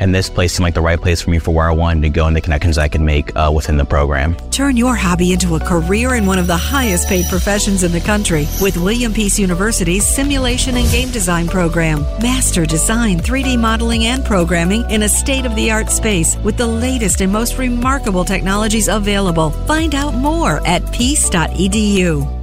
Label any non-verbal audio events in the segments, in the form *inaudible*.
and this place seemed like the right place for me for where I wanted to go and the connections I could make uh, within the program. Turn your hobby into a career in one of the highest paid professions in the country with William Peace University's Simulation and Game Design program. Master design, 3D modeling, and programming in a state of the art space with the latest and most remarkable technologies available. Find out more at peace.edu.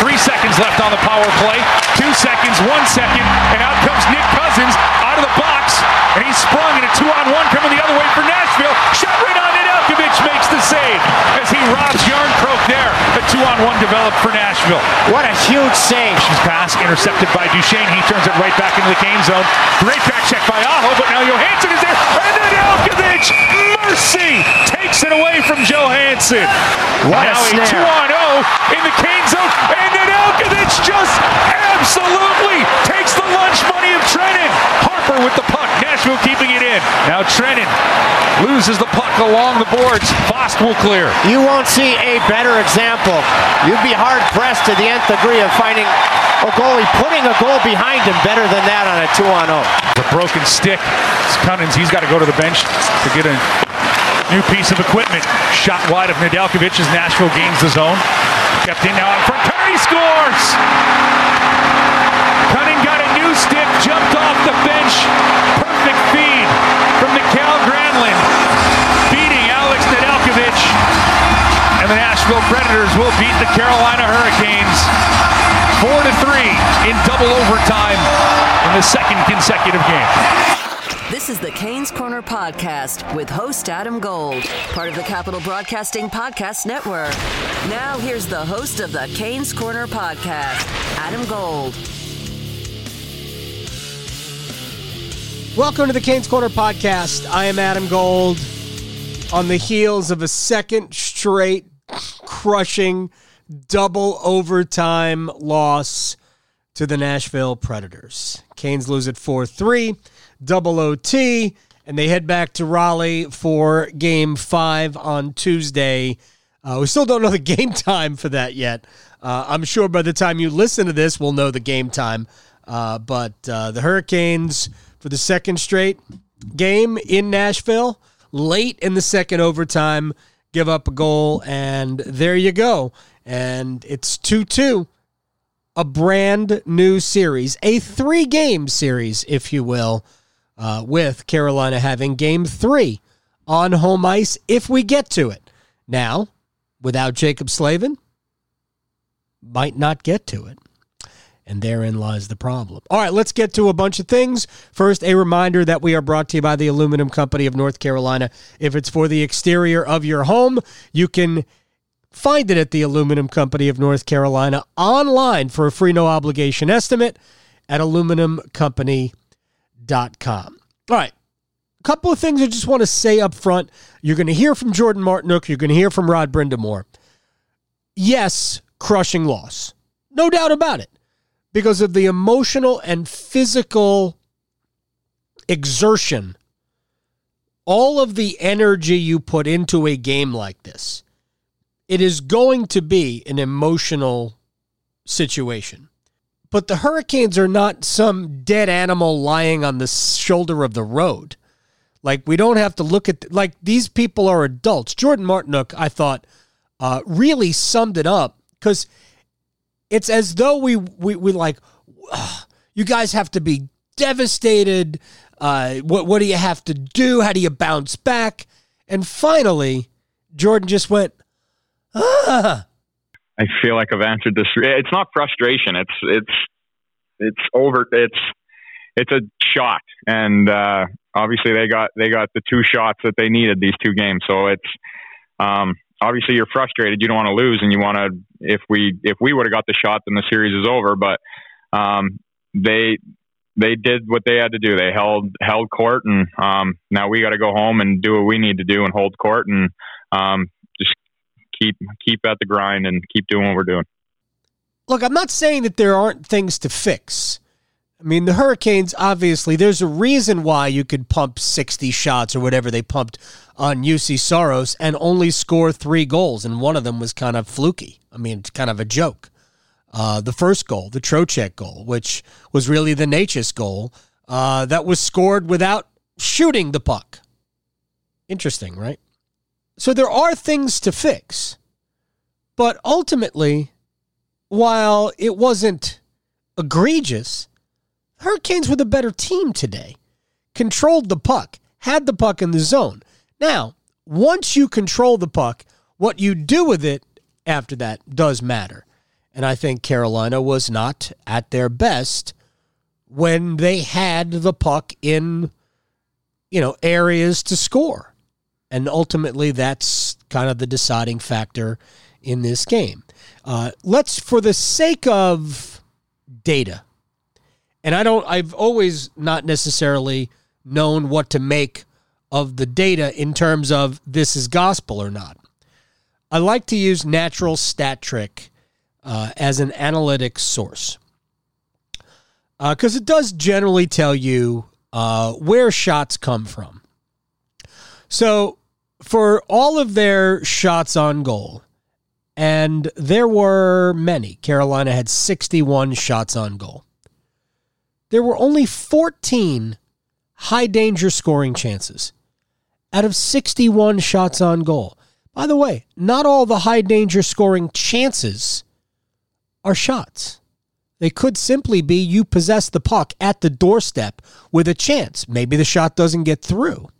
Three seconds left on the power play. Two seconds, one second, and out comes Nick Cousins out of the box. And he sprung in a two-on-one coming the other way for Nashville. Shot right on Nedeljkovic makes the save as he robs Jarnkrok there. A two-on-one developed for Nashville. What a huge save. She's pass intercepted by Duchene. He turns it right back into the Kane zone. Great back check by Aho, but now Johansen is there. And Nedeljkovic, mercy, takes it away from Johansen. What now a, a 2 on 0 in the Kane zone. And Nedeljkovic just absolutely takes the lunch money of Trenin. Harpur with the puck. Nashville keeping it in. Now Trenin loses the puck along the boards. Fast will clear. You won't see a better example. You'd be hard pressed to the nth degree of finding a goalie putting a goal behind him better than that on a 2 on 0. The broken stick. It's Kunin's. He's got to go to the bench to get a new piece of equipment. Shot wide of Nedeljkovic as Nashville gains the zone. Kept in now out front. Scores! Cunningham got a new stick, jumped off the bench. Perfect feed from Cal Granlund. The Nashville Predators will beat the Carolina Hurricanes 4 to 3 in double overtime in the second consecutive game. This is the Canes Corner Podcast with host Adam Gold, part of the Capital Broadcasting Podcast Network. Now, here's the host of the Canes Corner Podcast, Adam Gold. Welcome to the Canes Corner Podcast. I am Adam Gold on the heels of a second straight crushing double overtime loss to the Nashville Predators. Canes lose at 4 3 double OT, and they head back to Raleigh for game five on Tuesday. Uh, we still don't know the *laughs* game time for that yet. Uh, I'm sure by the time you listen to this, we'll know the game time. Uh, but uh, the Hurricanes, for the second straight game in Nashville, late in the second overtime, give up a goal, and there you go. And it's 2 2 a brand new series, a three game series, if you will, uh, with Carolina having game three on home ice if we get to it. Now, without Jaccob Slavin, might not get to it. And therein lies the problem. All right, let's get to a bunch of things. First, a reminder that we are brought to you by the Aluminum Company of North Carolina. If it's for the exterior of your home, you can find it at the Aluminum Company of North Carolina online for a free no obligation estimate at aluminumcompany.com com. All right. A couple of things I just want to say up front. You're going to hear from Jordan Martinook. You're going to hear from Rod Brind'Amour. Yes, crushing loss. No doubt about it. Because of the emotional and physical exertion, all of the energy you put into a game like this, it is going to be an emotional situation. But the Hurricanes are not some dead animal lying on the shoulder of the road. Like we don't have to look at like these people are adults. Jordan Martinook, I thought, uh, really summed it up because it's as though we we we like *sighs* you guys have to be devastated. Uh, what what do you have to do? How do you bounce back? And finally, Jordan just went, ah, I feel like I've answered this. It's not frustration. It's it's it's over. It's it's a shot, and uh, obviously they got they got the two shots that they needed these two games. So it's um, obviously you're frustrated. You don't want to lose, and you want to. If we if we would have got the shot, then the series is over. But um, they they did what they had to do. They held held court, and um, now we got to go home and do what we need to do and hold court and um, just keep keep at the grind and keep doing what we're doing. Look, I'm not saying that there aren't things to fix. I mean, the Hurricanes, obviously, there's a reason why you could pump 60 shots or whatever they pumped on Juuse Saros and only score three goals, and one of them was kind of fluky. I mean, it's kind of a joke. Uh, the first goal, the Trocheck goal, which was really the Necas goal, uh, that was scored without shooting the puck. Interesting, right? So there are things to fix. But ultimately, while it wasn't egregious, Hurricanes were the better team today. Controlled the puck, had the puck in the zone. Now, once you control the puck, what you do with it after that does matter. And I think Carolina was not at their best when they had the puck in, you know, areas to score. And ultimately, that's kind of the deciding factor in this game. Uh, let's, for the sake of data, and I don't, I've always not necessarily known what to make of the data in terms of this is gospel or not. I like to use natural stat trick uh, as an analytic source because uh, it does generally tell you uh, where shots come from. So, for all of their shots on goal, and there were many, Carolina had 61 shots on goal there were only 14 high danger scoring chances out of 61 shots on goal. By the way, not all the high danger scoring chances are shots. They could simply be you possess the puck at the doorstep with a chance. Maybe the shot doesn't get through.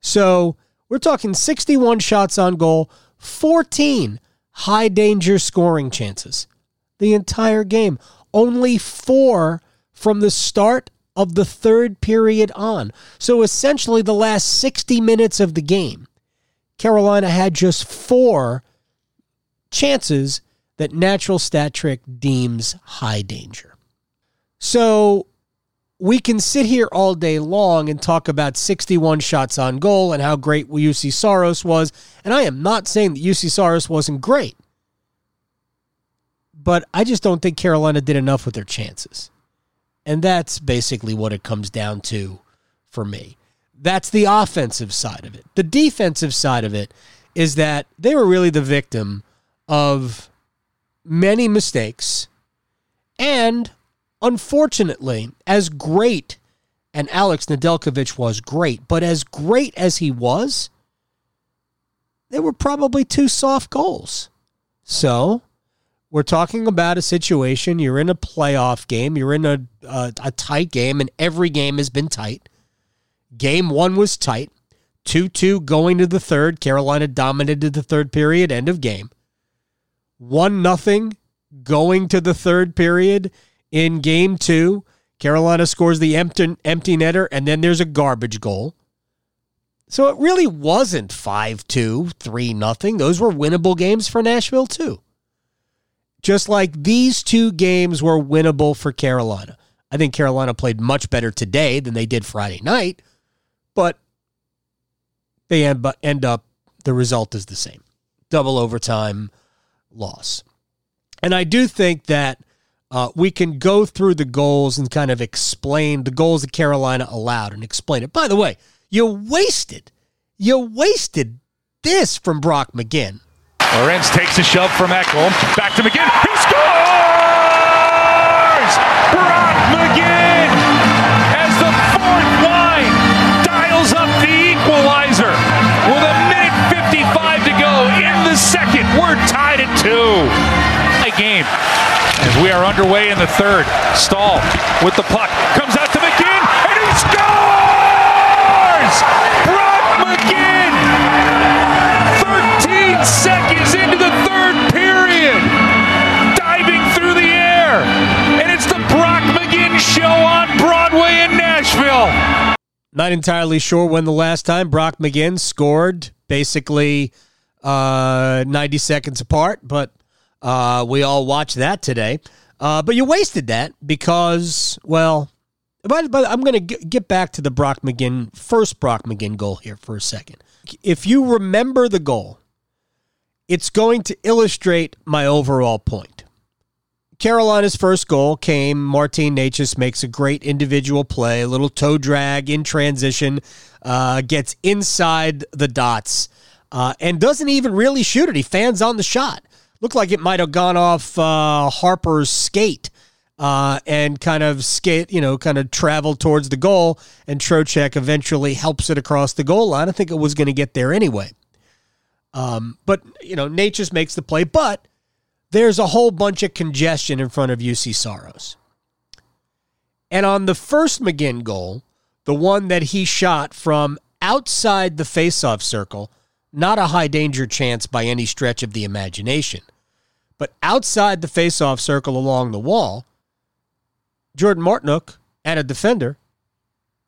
So we're talking 61 shots on goal, 14 high danger scoring chances the entire game. Only four from the start of the third period on. So essentially, the last 60 minutes of the game, Carolina had just four chances that natural stat trick deems high danger. So we can sit here all day long and talk about 61 shots on goal and how great Juuse Saros was. And I am not saying that Juuse Saros wasn't great. But I just don't think Carolina did enough with their chances. And that's basically what it comes down to for me. That's the offensive side of it. The defensive side of it is that they were really the victim of many mistakes. And unfortunately, as great, and Alex Nedeljkovic was great, but as great as he was, they were probably two soft goals. So we're talking about a situation. You're in a playoff game. You're in a, a, a tight game, and every game has been tight. Game one was tight. 2 2 going to the third. Carolina dominated the third period, end of game. 1 nothing going to the third period in game two. Carolina scores the empty, empty netter, and then there's a garbage goal. So it really wasn't 5 2, 3 nothing. Those were winnable games for Nashville, too. Just like these two games were winnable for Carolina. I think Carolina played much better today than they did Friday night, but they end, end up, the result is the same double overtime loss. And I do think that uh, we can go through the goals and kind of explain the goals that Carolina allowed and explain it. By the way, you wasted, you wasted this from Brock McGinn. Lorentz takes a shove from Ekholm. Back to McGinn. He scores! Brock McGinn as the fourth line dials up the equalizer with a minute 55 to go in the second. We're tied at two. A game as we are underway in the third. Staal with the puck comes out to McGinn and he scores! Brock McGinn! 13 seconds show on Broadway in Nashville. Not entirely sure when the last time Brock McGinn scored, basically uh, 90 seconds apart, but uh, we all watched that today. Uh, but you wasted that because, well, but, but I'm going to get back to the Brock McGinn, first Brock McGinn goal here for a second. If you remember the goal, it's going to illustrate my overall point. Carolina's first goal came. Martin Necas makes a great individual play, a little toe drag in transition, uh, gets inside the dots, uh, and doesn't even really shoot it. He fans on the shot. Looked like it might have gone off uh, Harpur's skate uh, and kind of skate, you know, kind of travel towards the goal. And Trocheck eventually helps it across the goal line. I think it was going to get there anyway. Um, but you know, Necas makes the play, but there's a whole bunch of congestion in front of Juuse Saros. And on the first McGinn goal, the one that he shot from outside the faceoff circle, not a high danger chance by any stretch of the imagination, but outside the faceoff circle along the wall, Jordan Martinook and a defender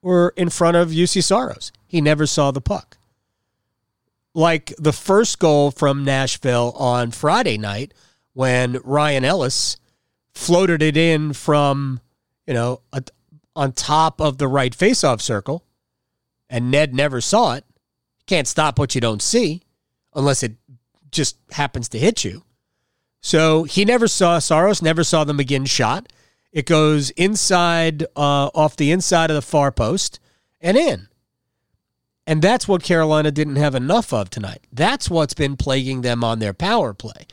were in front of Juuse Saros. He never saw the puck. Like the first goal from Nashville on Friday night when Ryan Ellis floated it in from, you know, a, on top of the right faceoff circle, and Ned never saw it. Can't stop what you don't see unless it just happens to hit you. So he never saw Saros, never saw the McGinn shot. It goes inside, uh, off the inside of the far post and in. And that's what Carolina didn't have enough of tonight. That's what's been plaguing them on their power play.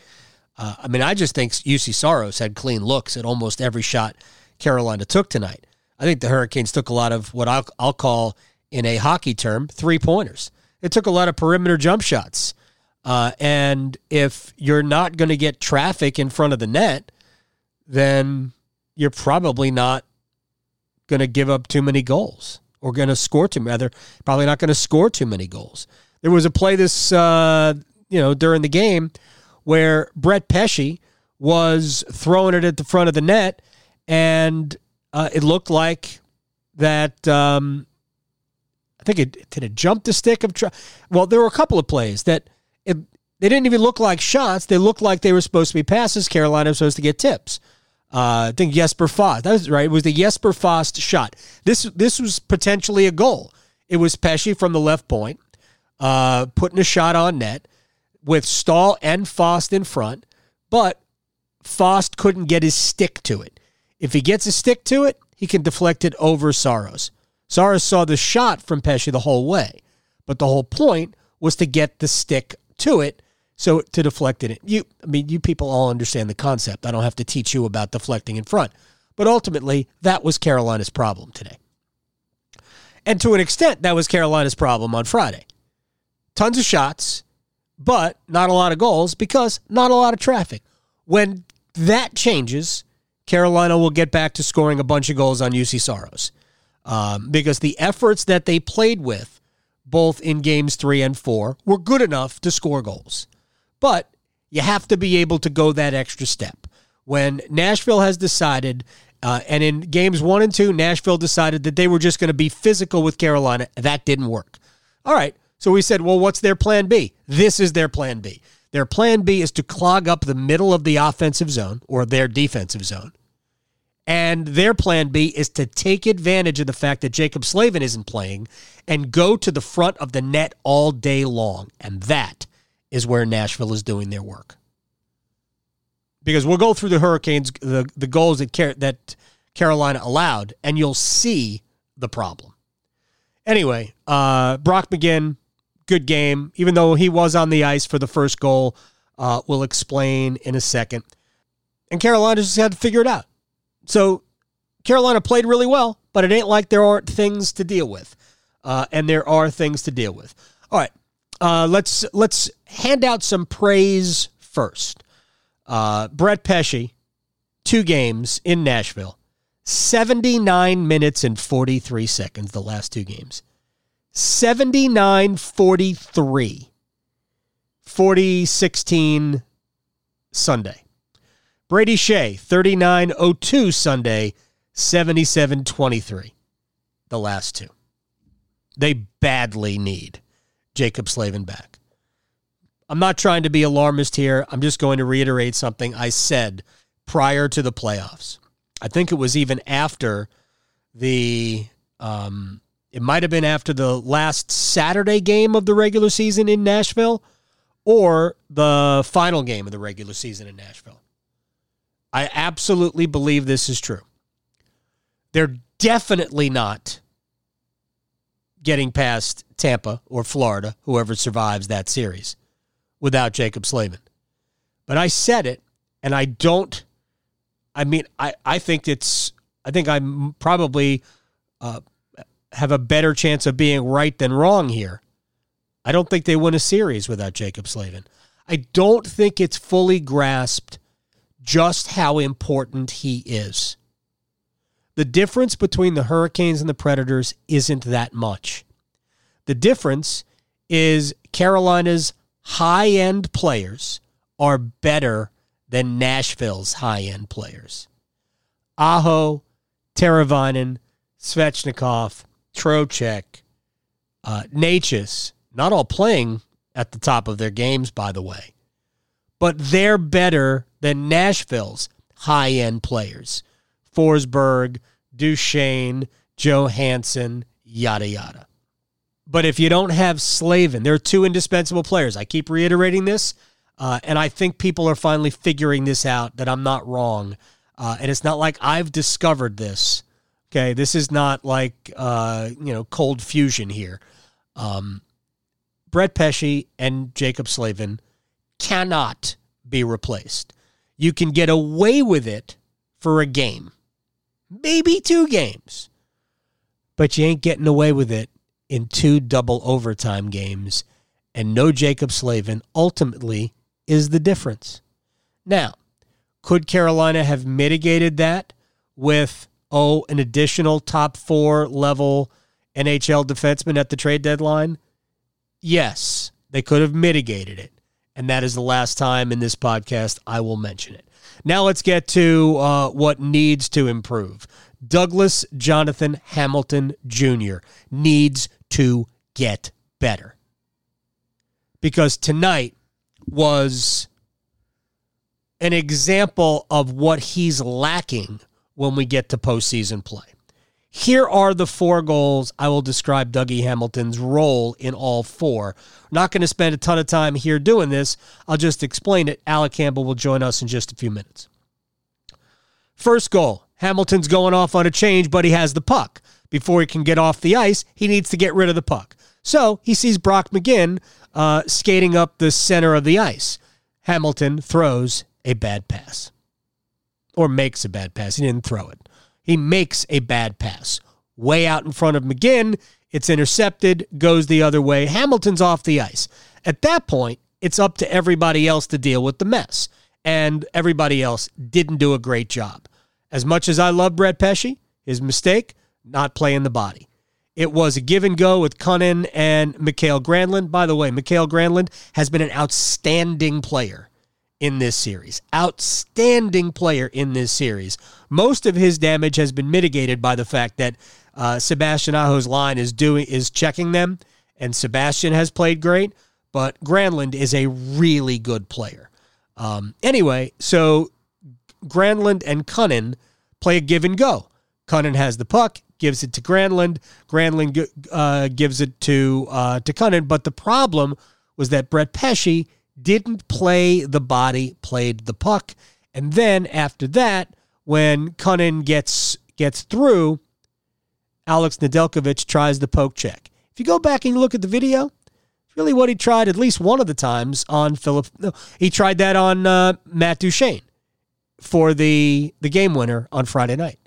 Uh, I mean, I just think Juuse Saros had clean looks at almost every shot Carolina took tonight. I think the Hurricanes took a lot of what I'll, I'll call, in a hockey term, three pointers. It took a lot of perimeter jump shots. Uh, and if you're not going to get traffic in front of the net, then you're probably not going to give up too many goals or going to score too rather probably not going to score too many goals. There was a play this uh, you know during the game where Brett Pesce was throwing it at the front of the net, and uh, it looked like that. Um, I think it did it jump the stick of. Well, there were a couple of plays that it, they didn't even look like shots. They looked like they were supposed to be passes. Carolina was supposed to get tips. Uh, I think Jesper Fast. That was right. It was the Jesper Fast shot. This this was potentially a goal. It was Pesce from the left point, uh, putting a shot on net with Staal and Fast in front, but Fast couldn't get his stick to it. If he gets a stick to it, he can deflect it over Saros. Saros saw the shot from Pesce the whole way, but the whole point was to get the stick to it, so to deflect it. You, I mean, you people all understand the concept. I don't have to teach you about deflecting in front, but ultimately that was Carolina's problem today, and to an extent that was Carolina's problem on Friday. Tons of shots, but not a lot of goals because not a lot of traffic. When that changes, Carolina will get back to scoring a bunch of goals on Juuse Saros um, because the efforts that they played with, both in games three and four, were good enough to score goals. But you have to be able to go that extra step. When Nashville has decided, uh, and in games one and two, Nashville decided that they were just going to be physical with Carolina, that didn't work. All right, so we said, well, what's their plan B? This is their plan B. Their plan B is to clog up the middle of the offensive zone or their defensive zone. And their plan B is to take advantage of the fact that Jaccob Slavin isn't playing and go to the front of the net all day long. And that is where Nashville is doing their work. Because we'll go through the Hurricanes, the, the goals that, Car- that Carolina allowed, and you'll see the problem. Anyway, uh, Brock McGinn, good game, even though he was on the ice for the first goal. Uh, we'll explain in a second. And Carolina just had to figure it out. So Carolina played really well, but it ain't like there aren't things to deal with. Uh, and there are things to deal with. All right, uh, let's let's hand out some praise first. Uh, Brett Pesce, two games in Nashville, seventy nine minutes and forty three seconds. The last two games. 79 43. 40 16 Sunday. Brady Skjei, 39 02 Sunday, 77 23. The last two. They badly need Jaccob Slavin back. I'm not trying to be alarmist here. I'm just going to reiterate something I said prior to the playoffs. I think it was even after the um, it might have been after the last Saturday game of the regular season in Nashville or the final game of the regular season in Nashville. I absolutely believe this is true. They're definitely not getting past Tampa or Florida, whoever survives that series, without Jaccob Slavin. But I said it, and I don't. I mean, I, I think it's. I think I'm probably uh, have a better chance of being right than wrong here. I don't think they win a series without Jaccob Slavin. I don't think it's fully grasped just how important he is. The difference between the Hurricanes and the Predators isn't that much. The difference is Carolina's high end players are better than Nashville's high end players. Aho, Teravainen, Svechnikov, Trocheck, uh, Necas, not all playing at the top of their games, by the way, but they're better than Nashville's high end players. Forsberg, Duchene, Johansen, yada, yada. But if you don't have Slavin, there are two indispensable players. I keep reiterating this, uh, and I think people are finally figuring this out that I'm not wrong. Uh, and it's not like I've discovered this. Okay, this is not like uh, you know cold fusion here. Um, Brett Pesce and Jaccob Slavin cannot be replaced. You can get away with it for a game maybe two games. But you ain't getting away with it in two double overtime games. And no Jaccob Slavin ultimately is the difference. Now, could Carolina have mitigated that with, oh, an additional top four level NHL defenseman at the trade deadline? Yes, they could have mitigated it. And that is the last time in this podcast I will mention it. Now let's get to uh, what needs to improve. Douglas Jonathan Hamilton Jr. needs to get better. Because tonight was an example of what he's lacking when we get to postseason play. Here are the four goals I will describe Dougie Hamilton's role in all four. Not going to spend a ton of time here doing this. I'll just explain it. Alec Campbell will join us in just a few minutes. First goal Hamilton's going off on a change, but he has the puck. Before he can get off the ice, he needs to get rid of the puck. So he sees Brock McGinn uh, skating up the center of the ice. Hamilton throws a bad pass or makes a bad pass. He didn't throw it. He makes a bad pass. Way out in front of McGinn, it's intercepted, goes the other way. Hamilton's off the ice. At that point, it's up to everybody else to deal with the mess. And everybody else didn't do a great job. As much as I love Brett Pesce, his mistake, not playing the body. It was a give and go with Kunin and Mikael Granlund. By the way, Mikael Granlund has been an outstanding player in this series. Outstanding player in this series. Most of his damage has been mitigated by the fact that uh, Sebastian Aho's line is doing is checking them, and Sebastian has played great, but Granlund is a really good player. Um, anyway, so Granlund and Kunin play a give and go. Kunin has the puck, gives it to Granlund. Granlund uh, gives it to uh, to Kunin. But the problem was that Brett Pesce didn't play the body, played the puck. And then after that, when Kunin gets gets through, Alex Nedeljkovic tries the poke check. If you go back and you look at the video, it's really what he tried at least one of the times on Filip. No, he tried that on uh, Matt Duchene for the the game winner on Friday night.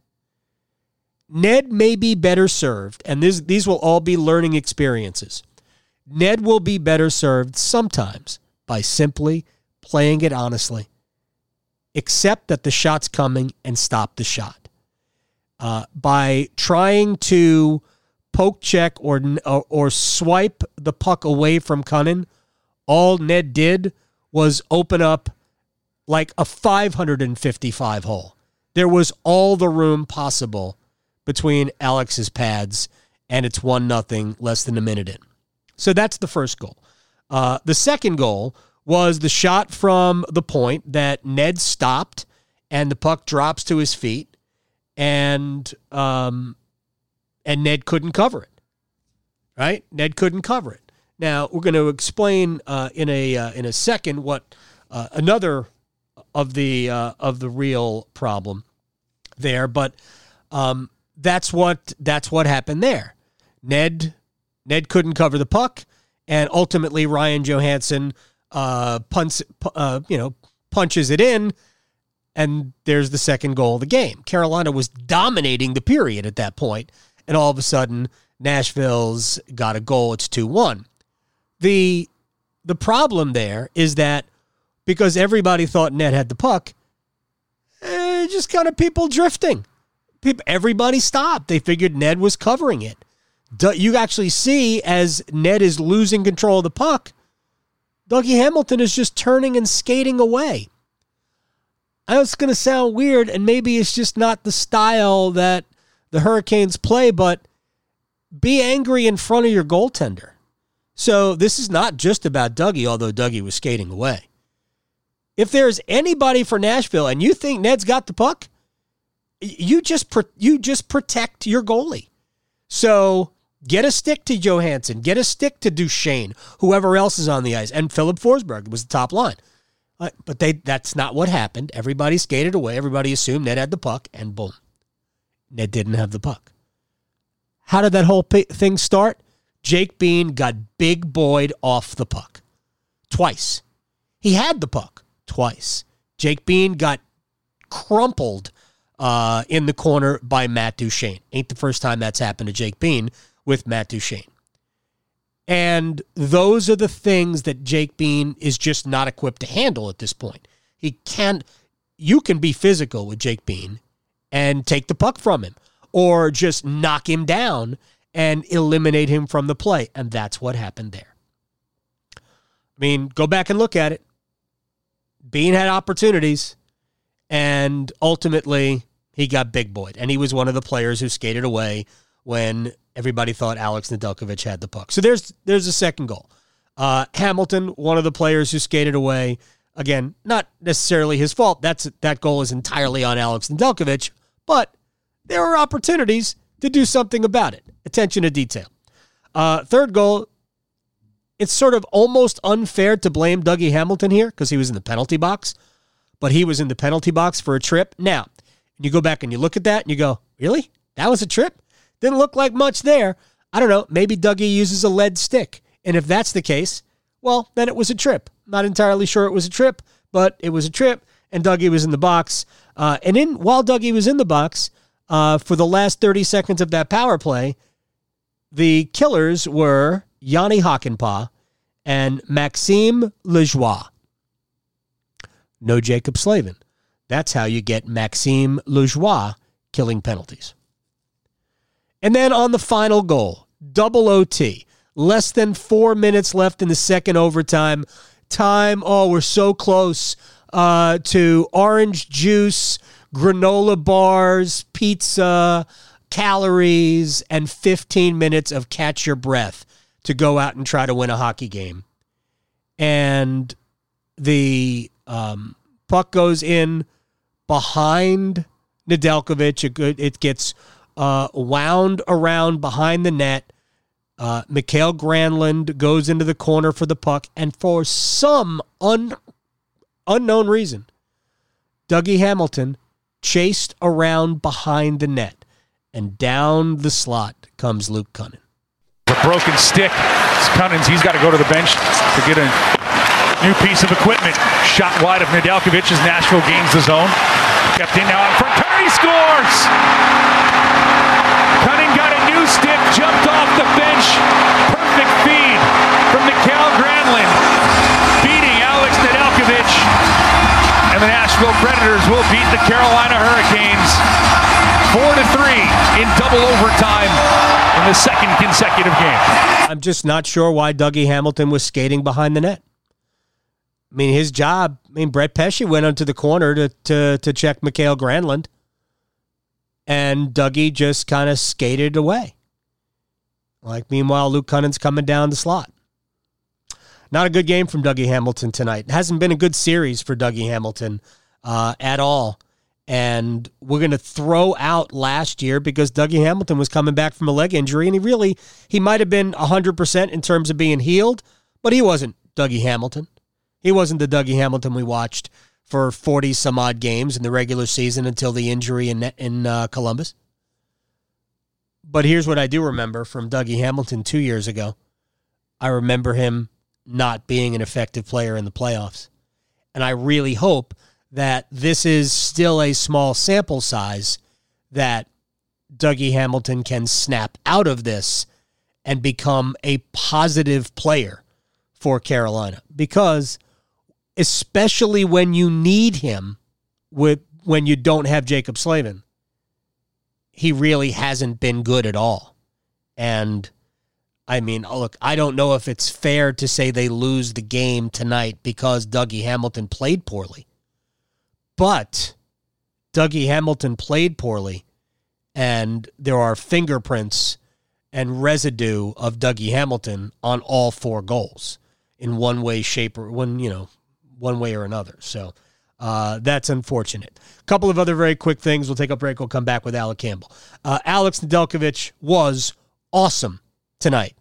Ned may be better served, and this, these will all be learning experiences. Ned will be better served sometimes by simply playing it honestly. Accept that the shot's coming and stop the shot. Uh, by trying to poke check or, or, or swipe the puck away from Kunin, all Ned did was open up like a 555 hole. There was all the room possible between Alex's pads, and it's one nothing less than a minute in. So that's the first goal. Uh, the second goal was the shot from the point that Ned stopped and the puck drops to his feet and um, and Ned couldn't cover it. Right? Ned couldn't cover it. Now we're going to explain uh, in a uh, in a second what uh, another of the uh, of the real problem there. But um, that's what that's what happened there. Ned Ned couldn't cover the puck, and ultimately Ryan Johansen uh, punts, uh, you know, punches it in, and there's the second goal of the game. Carolina was dominating the period at that point, and all of a sudden Nashville's got a goal. It's two one. The the problem there is that because everybody thought Ned had the puck, eh, just kind of people drifting. People, everybody stopped. They figured Ned was covering it. You actually see as Ned is losing control of the puck, Dougie Hamilton is just turning and skating away. I know it's going to sound weird, and maybe it's just not the style that the Hurricanes play, but be angry in front of your goaltender. So this is not just about Dougie, although Dougie was skating away. If there's anybody for Nashville and you think Ned's got the puck, you just you just protect your goalie. So get a stick to Johansen, get a stick to Duchene, whoever else is on the ice, and Filip Forsberg was the top line. Uh, but they that's not what happened. Everybody skated away. Everybody assumed Ned had the puck, and boom, Ned didn't have the puck. How did that whole thing start? Jake Bean got big boyed off the puck twice. He had the puck twice. Jake Bean got crumpled uh, in the corner by Matt Duchene. Ain't the first time that's happened to Jake Bean with Matt Duchene. And those are the things that Jake Bean is just not equipped to handle at this point. He can't, you can be physical with Jake Bean and take the puck from him or just knock him down and eliminate him from the play. And that's what happened there. I mean, go back and look at it. Bean had opportunities, and ultimately he got big boyed. And he was one of the players who skated away when everybody thought Alex Nedeljkovic had the puck. So there's there's a second goal. Uh, Hamilton, one of the players who skated away. Again, not necessarily his fault. That's that goal is entirely on Alex Nedeljkovic, but there are opportunities to do something about it. Attention to detail. Uh, third goal, it's sort of almost unfair to blame Dougie Hamilton here because he was in the penalty box, but he was in the penalty box for a trip. Now, you go back and you look at that and you go, really? That was a trip? Didn't look like much there. I don't know. Maybe Dougie uses a lead stick. And if that's the case, well, then it was a trip. Not entirely sure it was a trip, but it was a trip, and Dougie was in the box. Uh, and in while Dougie was in the box, uh, for the last 30 seconds of that power play, the killers were Jani Hakanpää and Maxime Lajoie. No Jaccob Slavin. That's how you get Maxime Lajoie killing penalties. And then on the final goal, double OT, less than four minutes left in the second overtime. Time, oh, we're so close uh, to orange juice granola bars, pizza, calories, and 15 minutes of catch your breath to go out and try to win a hockey game. And the um, puck goes in behind Nedeljkovic. It gets uh, wound around behind the net. Uh, Mikael Granlund goes into the corner for the puck, and for some un- unknown reason, Dougie Hamilton chased around behind the net, and down the slot comes Luke Kunin. The broken stick. It's Kunin's. He's got to go to the bench to get a new piece of equipment. Shot wide of Nedeljkovic as Nashville gains the zone. Kept in now in front. Scores! New stick, jumped off the bench. Perfect feed from Mikael Granlund. Beating Alex Nedeljkovic and the Nashville Predators will beat the Carolina Hurricanes 4 to 3 in double overtime in the second consecutive game. I'm just not sure why Dougie Hamilton was skating behind the net. I mean, his job, I mean, Brett Pesce went onto the corner to, to, to check Mikael Granlund, and Dougie just kind of skated away. Like, meanwhile, Luke Kunin's coming down the slot. Not a good game from Dougie Hamilton tonight. It hasn't been a good series for Dougie Hamilton uh, at all. And we're going to throw out last year because Dougie Hamilton was coming back from a leg injury, and he really he might have been 100% in terms of being healed, but he wasn't Dougie Hamilton. He wasn't the Dougie Hamilton we watched for 40 some odd games in the regular season until the injury in, in uh, Columbus. But here's what I do remember from Dougie Hamilton two years ago. I remember him not being an effective player in the playoffs. And I really hope that this is still a small sample size that Dougie Hamilton can snap out of this and become a positive player for Carolina. Because especially when you need him with when you don't have Jaccob Slavin, he really hasn't been good at all. And I mean, oh, look, I don't know if it's fair to say they lose the game tonight because Dougie Hamilton played poorly. But Dougie Hamilton played poorly, and there are fingerprints and residue of Dougie Hamilton on all four goals in one way, shape, or one, you know, one way or another. So uh, that's unfortunate. A couple of other very quick things. We'll take a break. We'll come back with Alec Campbell. Uh, Alex Nedeljkovic was awesome tonight.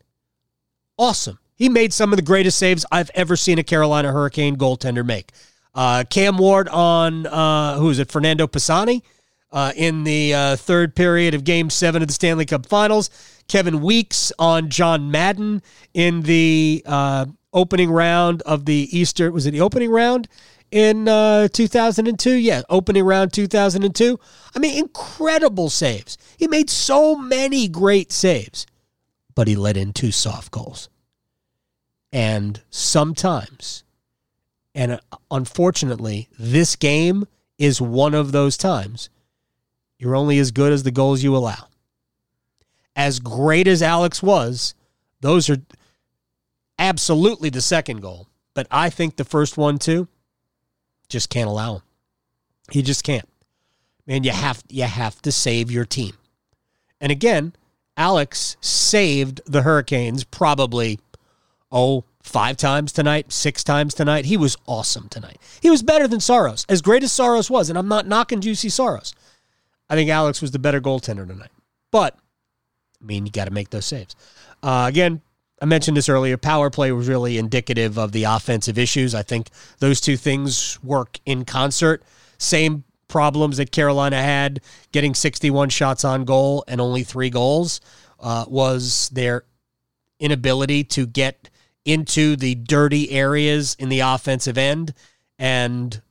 Awesome. He made some of the greatest saves I've ever seen a Carolina Hurricane goaltender make. Uh, Cam Ward on, uh, who is it, Fernando Pisani uh, in the uh, third period of Game 7 of the Stanley Cup Finals. Kevin Weeks on John Madden in the uh, opening round of the Easter, was it the opening round? in uh, 2002. Yeah, opening round 2002. I mean, incredible saves. He made so many great saves, but he let in two soft goals. And sometimes, and uh, unfortunately, this game is one of those times. You're only as good as the goals you allow. As great as Alex was, those are absolutely the second goal. But I think the first one, too, just can't allow him. He just can't. Man, you have you have to save your team. And again, Alex saved the Hurricanes probably oh five times tonight, six times tonight. He was awesome tonight. He was better than Saros, as great as Saros was, and I'm not knocking Juuse Saros. I think Alex was the better goaltender tonight. But I mean, you got to make those saves. Uh, again, I mentioned this earlier. Power play was really indicative of the offensive issues. I think those two things work in concert. Same problems that Carolina had getting 61 shots on goal and only three goals uh, was their inability to get into the dirty areas in the offensive end and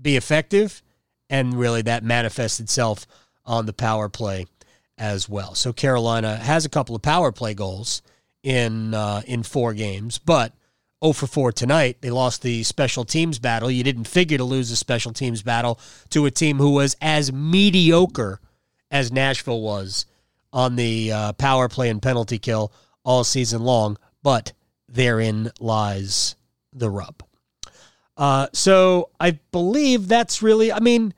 be effective. And really, that manifests itself on the power play as well. So Carolina has a couple of power play goals in uh, in four games, but 0 for 4 tonight. They lost the special teams battle. You didn't figure to lose a special teams battle to a team who was as mediocre as Nashville was on the uh, power play and penalty kill all season long, but therein lies the rub. Uh, so I believe that's really, I mean,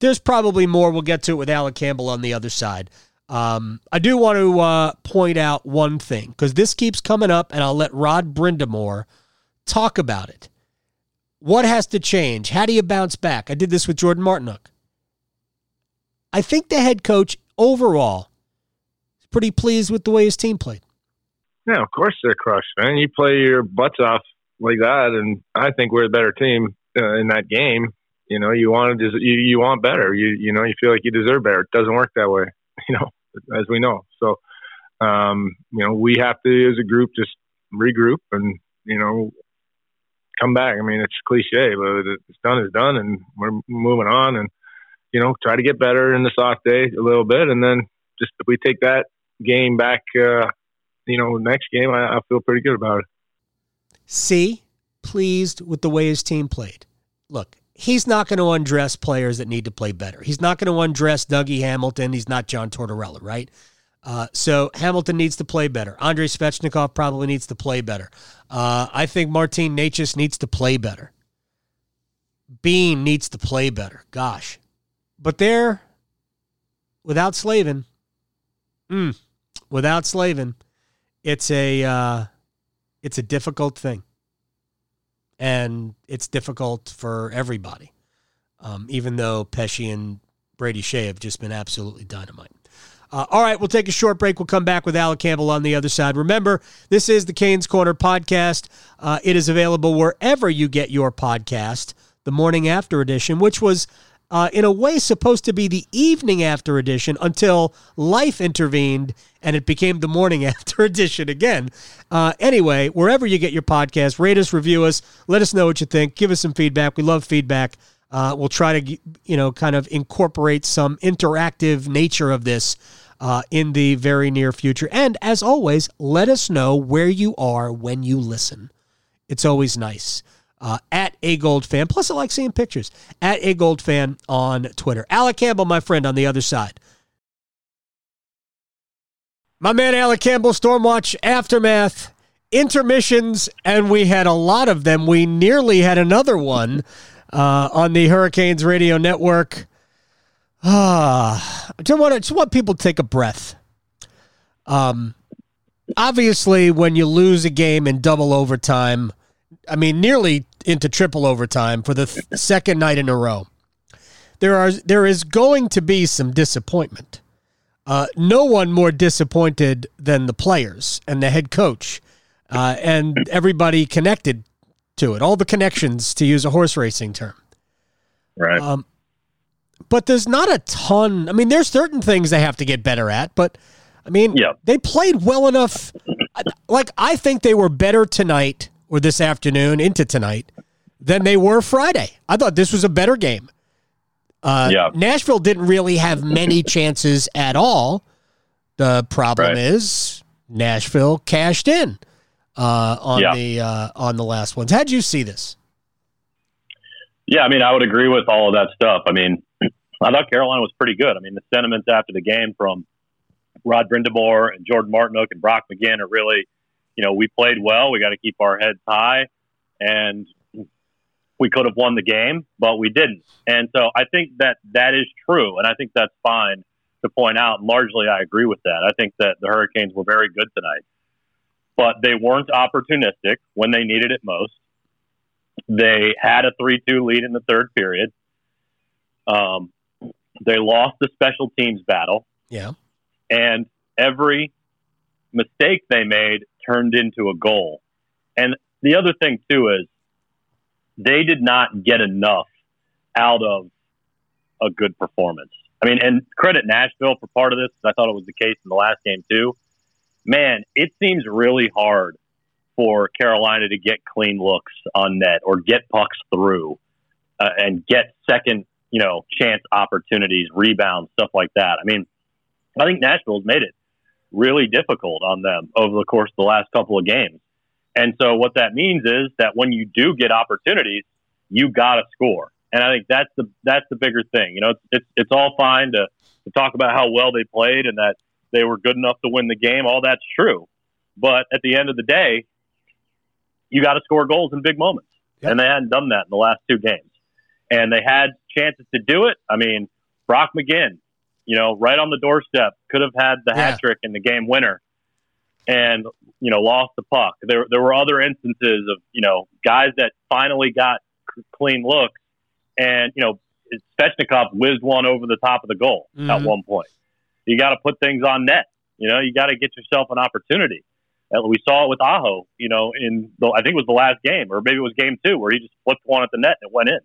there's probably more. We'll get to it with Alec Campbell on the other side. Um, I do want to uh, point out one thing because this keeps coming up, and I'll let Rod Brind'Amour talk about it. What has to change? How do you bounce back? I did this with Jordan Martinook. I think the head coach overall is pretty pleased with the way his team played. Yeah, of course they're crushed, man. You play your butts off like that, and I think we're a better team uh, in that game. You know, you want to, you, you want better. You you know, you feel like you deserve better. It doesn't work that way. *laughs* you know, as we know. So, um, you know, we have to, as a group, just regroup and, you know, come back. I mean, it's cliche, but it's done is done and we're moving on and, you know, try to get better in the soft day a little bit. And then just if we take that game back, uh, you know, next game, I, I feel pretty good about it. See, pleased with the way his team played. Look, he's not going to undress players that need to play better. He's not going to undress Dougie Hamilton. He's not John Tortorella, right? Uh, so Hamilton needs to play better. Andrei Svechnikov probably needs to play better. Uh, I think Martin Necas needs to play better. Bean needs to play better. Gosh. But there, without Slavin, mm, without Slavin, it's a uh, it's a difficult thing and it's difficult for everybody. Um, even though Pesce and Brady Skjei have just been absolutely dynamite. Uh, all right, we'll take a short break. We'll come back with Alec Campbell on the other side. Remember, this is the Canes Corner podcast. Uh, it is available wherever you get your podcast. the morning after edition, which was uh, in a way supposed to be the evening after edition until life intervened and it became the morning *laughs* after edition again. Uh, anyway, wherever you get your podcast, rate us, review us, let us know what you think, give us some feedback. We love feedback. Uh, we'll try to, you know, kind of incorporate some interactive nature of this uh, in the very near future. And as always, let us know where you are when you listen. It's always nice. Uh, at a gold fan. Plus, I like seeing pictures at a gold fan on Twitter. Alec Campbell, my friend, on the other side. My man Alec Campbell, Stormwatch Aftermath, intermissions, and we had a lot of them. We nearly had another one uh, on the Hurricanes radio network. Ah, I just want, to, just want people to take a breath. Um, obviously, when you lose a game in double overtime, I mean, nearly into triple overtime for the th- second night in a row, there are there is going to be some disappointment. Uh, no one more disappointed than the players and the head coach uh, and everybody connected to it. All the connections, to use a horse racing term. Right. Um, but there's not a ton. I mean, there's certain things they have to get better at, but I mean, Yeah. they played well enough. Like, I think they were better tonight or this afternoon into tonight than they were Friday. I thought this was a better game. Uh, Yeah. Nashville didn't really have many chances at all. The problem Right. is Nashville cashed in uh, on Yeah. the uh, on the last ones. How'd you see this? Yeah, I mean, I would agree with all of that stuff. I mean, *clears throat* I thought Carolina was pretty good. I mean, the sentiments after the game from Rod Brind'Amour and Jordan Martinook and Brock McGinn are really, you know, we played well. We got to keep our heads high, and we could have won the game, but we didn't. And so I think that that is true, and I think that's fine to point out. Largely, I agree with that. I think that the Hurricanes were very good tonight, but they weren't opportunistic when they needed it most. They had a 3 2 lead in the third period. Um, they lost the special teams battle, Yeah. and every mistake they made turned into a goal. And the other thing, too, is they did not get enough out of a good performance. I mean, and credit Nashville for part of this. I thought it was the case in the last game, too. Man, it seems really hard for Carolina to get clean looks on net or get pucks through uh, and get second, you know, chance opportunities, rebounds, stuff like that. I mean, I think Nashville's made it really difficult on them over the course of the last couple of games. And so what that means is that when you do get opportunities, you got to score. And I think that's the that's the bigger thing. You know, it's it's, it's all fine to, to talk about how well they played and that they were good enough to win the game. All that's true. But at the end of the day, you got to score goals in big moments. Yep. And they hadn't done that in the last two games. And they had chances to do it. I mean, Brock McGinn, you know, right on the doorstep, could have had the Yeah. hat trick and the game winner and, you know, lost the puck. There, there were other instances of, you know, guys that finally got c- clean looks and, you know, Svechnikov whizzed one over the top of the goal at Mhm. one point. You got to put things on net. You know, you got to get yourself an opportunity. We saw it with Aho, you know, in the, I think it was the last game, or maybe it was game two, where he just flipped one at the net and it went in.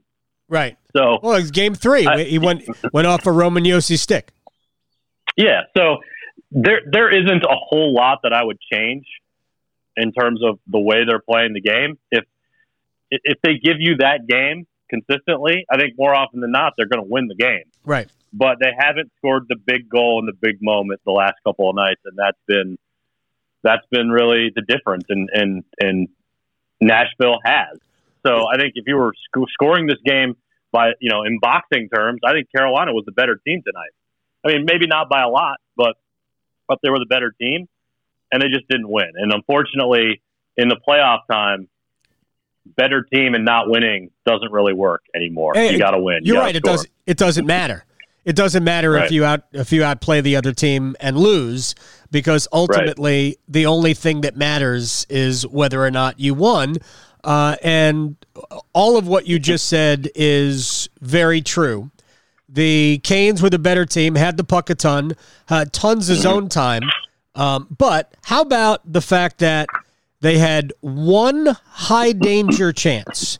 Right. So, Well, it's game three. I- he went went off a Roman Josi stick. yeah, so there there isn't a whole lot that I would change in terms of the way they're playing the game. If if they give you that game consistently, I think more often than not they're going to win the game. Right. But they haven't scored the big goal in the big moment the last couple of nights, and that's been that's been really the difference. And and and Nashville has. So I think if you were sc- scoring this game by you know in boxing terms, I think Carolina was the better team tonight. I mean, maybe not by a lot, but but they were the better team, and they just didn't win. And unfortunately, in the playoff time, better team and not winning doesn't really work anymore. Hey, you got to win. You You're gotta right. It does. It doesn't matter. It doesn't matter if you out if you outplay the other team and lose because ultimately the only thing that matters is whether or not you won. Uh, and all of what you just said is very true. The Canes were the better team, had the puck a ton, had tons of zone time. Um, but how about the fact that they had one high danger chance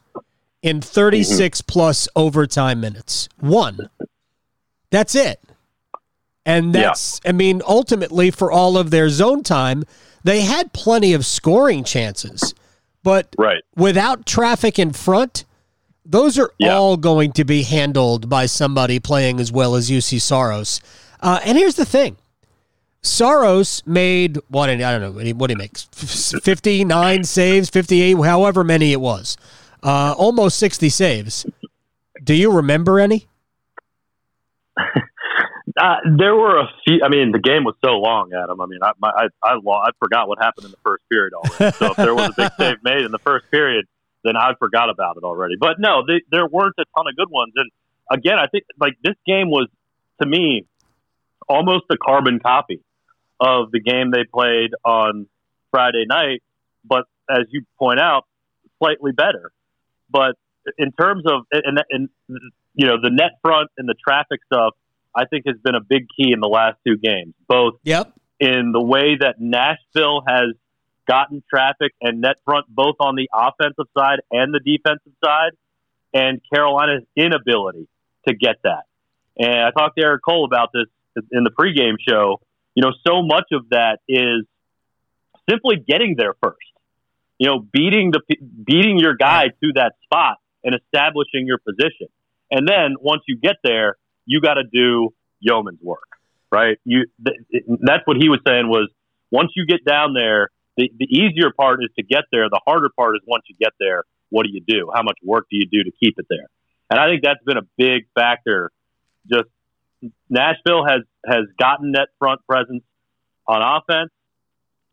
in 36 plus overtime minutes. One. That's it. And that's, I mean, ultimately, for all of their zone time, they had plenty of scoring chances. But Right. without traffic in front, those are Yeah. all going to be handled by somebody playing as well as Juuse Saros. Uh, and here's the thing Saros made, what, I don't know, what he, what he makes 59 saves, 58, however many it was, uh, almost 60 saves. Do you remember any? *laughs* Uh, there were a few. I mean, the game was so long, Adam. I mean, I my, I I, I forgot what happened in the first period already. So if there was a big *laughs* save made in the first period, then I forgot about it already. But no, they, there weren't a ton of good ones. And again, I think like this game was to me almost a carbon copy of the game they played on Friday night. But as you point out, slightly better. But in terms of and, and you know the net front and the traffic stuff, I think has been a big key in the last two games, both Yep. in the way that Nashville has gotten traffic and net front both on the offensive side and the defensive side, and Carolina's inability to get that. And I talked to Erik Cole about this in the pregame show. You know, so much of that is simply getting there first. You know, beating the beating your guy to that spot and establishing your position. And then once you get there, you got to do yeoman's work, right? You th- that's what he was saying was once you get down there, the, the easier part is to get there. The harder part is once you get there, what do you do? How much work do you do to keep it there? And I think that's been a big factor. Just Nashville has has gotten that front presence on offense.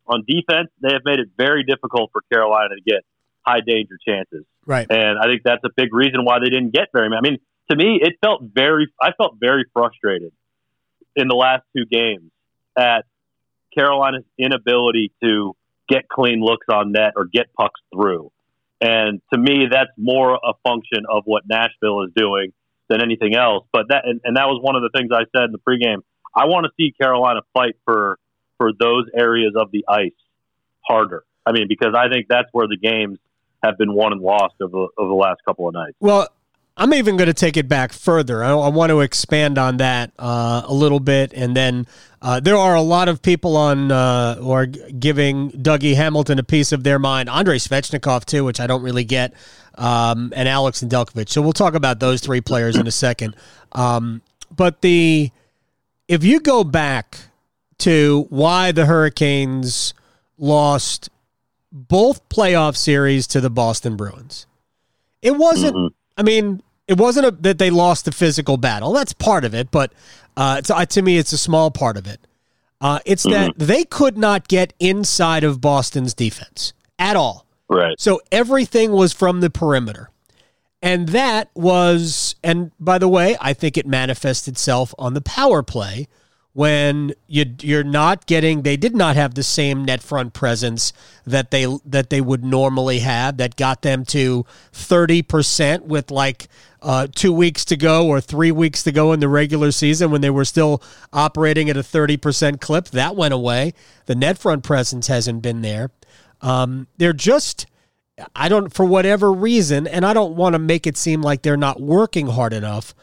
On defense, they have made it very difficult for Carolina to get high danger chances. Right. And I think that's a big reason why they didn't get very many. I mean, to me, it felt very, I felt very frustrated in the last two games at Carolina's inability to get clean looks on net or get pucks through. And to me, that's more a function of what Nashville is doing than anything else. But that, and, and that was one of the things I said in the pregame. I want to see Carolina fight for, for those areas of the ice harder. I mean, because I think that's where the games have been won and lost over, over the last couple of nights. Well, I'm even going to take it back further. I, I want to expand on that uh, a little bit, and then uh, there are a lot of people on uh, who are giving Dougie Hamilton a piece of their mind. Andrei Svechnikov too, which I don't really get, um, and Alex Nedeljkovic. So we'll talk about those three players in a second. Um, but the if you go back to why the Hurricanes lost both playoff series to the Boston Bruins. It wasn't. I mean, it wasn't a, that they lost the physical battle. That's part of it, but uh, to, to me, it's a small part of it. Uh, it's that they could not get inside of Boston's defense at all. Right. So everything was from the perimeter. And that was, and by the way, I think it manifests itself on the power play when you you're not getting they did not have the same net front presence that they that they would normally have that got them to 30% with like uh, 2 weeks to go or 3 weeks to go in the regular season when they were still operating at a 30% clip. That went away. The net front presence hasn't been there. Um, they're just I don't for whatever reason and I don't want to make it seem like they're not working hard enough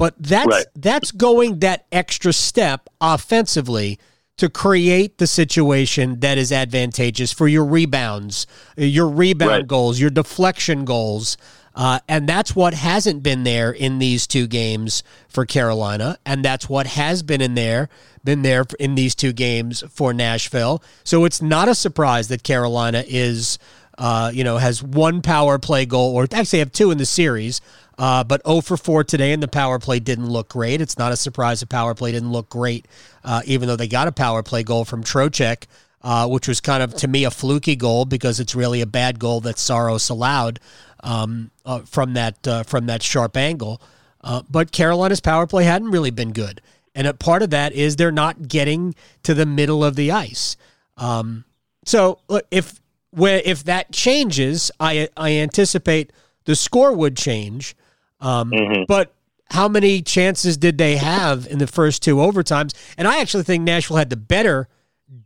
but that's Right. that's going that extra step offensively to create the situation that is advantageous for your rebounds, your rebound Right. goals, your deflection goals. Uh, and that's what hasn't been there in these two games for Carolina, and that's what has been in there, been there in these two games for Nashville. So it's not a surprise that Carolina is, uh, you know, has one power play goal, or actually have two in the series, uh, but 0 for 4 today, and the power play didn't look great. It's not a surprise the power play didn't look great, uh, even though they got a power play goal from Trocheck, uh, which was kind of, to me, a fluky goal because it's really a bad goal that Saros allowed um, uh, from that uh, from that sharp angle. Uh, but Carolina's power play hadn't really been good, and a part of that is they're not getting to the middle of the ice. Um, so if where if that changes, I I anticipate the score would change. Um, But how many chances did they have in the first two overtimes? And I actually think Nashville had the better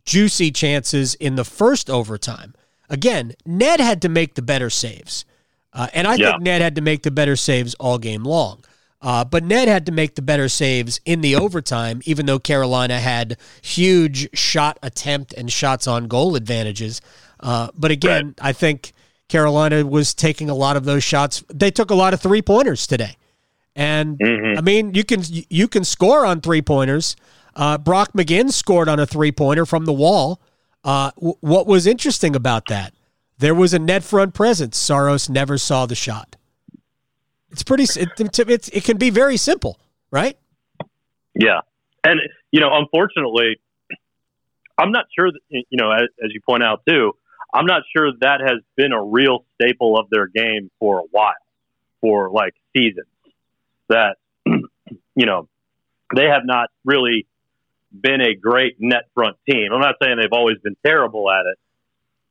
juicy chances in the first overtime. Again, Ned had to make the better saves. Uh, and I Yeah. think Ned had to make the better saves all game long. Uh, but Ned had to make the better saves in the overtime, even though Carolina had huge shot attempt and shots on goal advantages. Uh, but again, I think Carolina was taking a lot of those shots. They took a lot of three pointers today, and Mhm. I mean, you can you can score on three pointers. Uh, Brock McGinn scored on a three pointer from the wall. Uh, w- what was interesting about that? There was a net front presence. Saros never saw the shot. It's pretty. it, it, it can be very simple, right? Yeah, and you know, unfortunately, I'm not sure that you know, as, as you point out too, I'm not sure that has been a real staple of their game for a while, for like seasons. That *clears throat* you know, they have not really been a great net front team. I'm not saying they've always been terrible at it,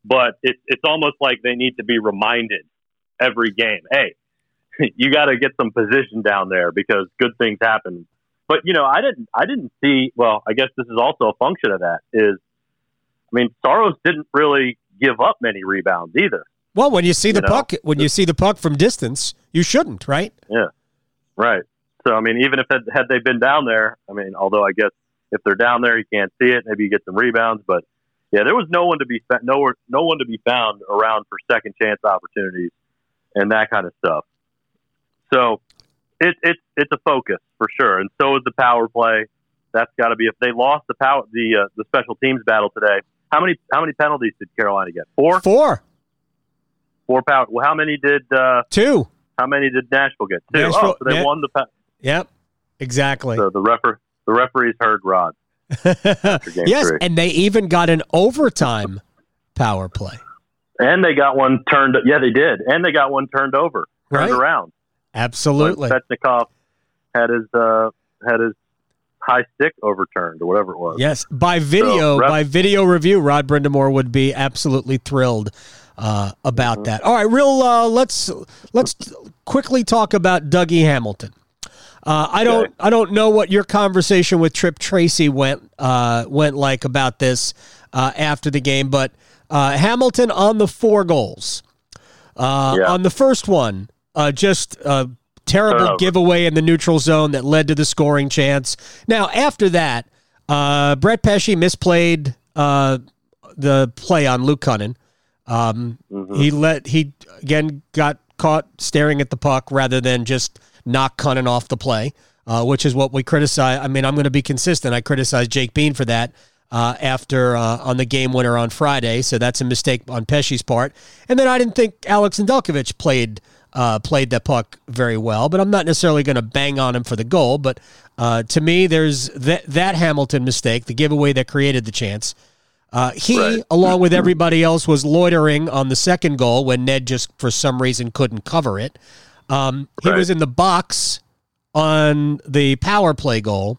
but it's it's almost like they need to be reminded every game. Hey, *laughs* you got to get some position down there because good things happen but you know, I didn't, I didn't see. Well, I guess this is also a function of that. Is, I mean, Saros didn't really give up many rebounds either. Well, when you see the You know? puck, when you see the puck from distance, you shouldn't, right? Yeah, right. So I mean, even if had, had they been down there, I mean, although I guess if they're down there, you can't see it. Maybe you get some rebounds, but yeah, there was no one to be nowhere, no one to be found around for second chance opportunities and that kind of stuff. So it's it it's a focus for sure, and so is the power play. That's got to be if they lost the power the uh, the special teams battle today. How many how many penalties did Carolina get? Four. Four, Four power. Well, how many did uh, two. how many did Nashville get? Two. Nashville- oh, so they won the. Pa- Yep, exactly. so the refer the referees heard Rod. *laughs* yes, three. and they even got an overtime power play. And they got one turned. Yeah, they did. And they got one turned over, turned Right. around. Absolutely. When had his uh, had his high stick overturned or whatever it was. Yes, by video, So, by video review, Rod Brind'Amour would be absolutely thrilled uh, about Mm-hmm. that. All right, real. Uh, let's let's quickly talk about Dougie Hamilton. Uh, I don't Okay. I don't know what your conversation with Tripp Tracy went uh, went like about this uh, after the game, but uh, Hamilton on the four goals. Uh, Yeah. On the first one, uh, just terrible Turnover. giveaway in the neutral zone that led to the scoring chance. Now, after that, uh, Brett Pesce misplayed uh, the play on Luke Kunin. Um, Mm-hmm. He let he again got caught staring at the puck rather than just knock Kunin off the play, uh, which is what we criticize. I mean, I'm going to be consistent. I criticize Jake Bean for that uh, after uh, on the game winner on Friday, so that's a mistake on Pesce's part. And then I didn't think Alex Nedeljkovic played uh, played the puck very well, but I'm not necessarily going to bang on him for the goal. But uh, to me, there's that that Hamilton mistake, the giveaway that created the chance. Uh, he, Right. along with everybody else, was loitering on the second goal when Ned just for some reason couldn't cover it. Um, he Right. was in the box on the power play goal,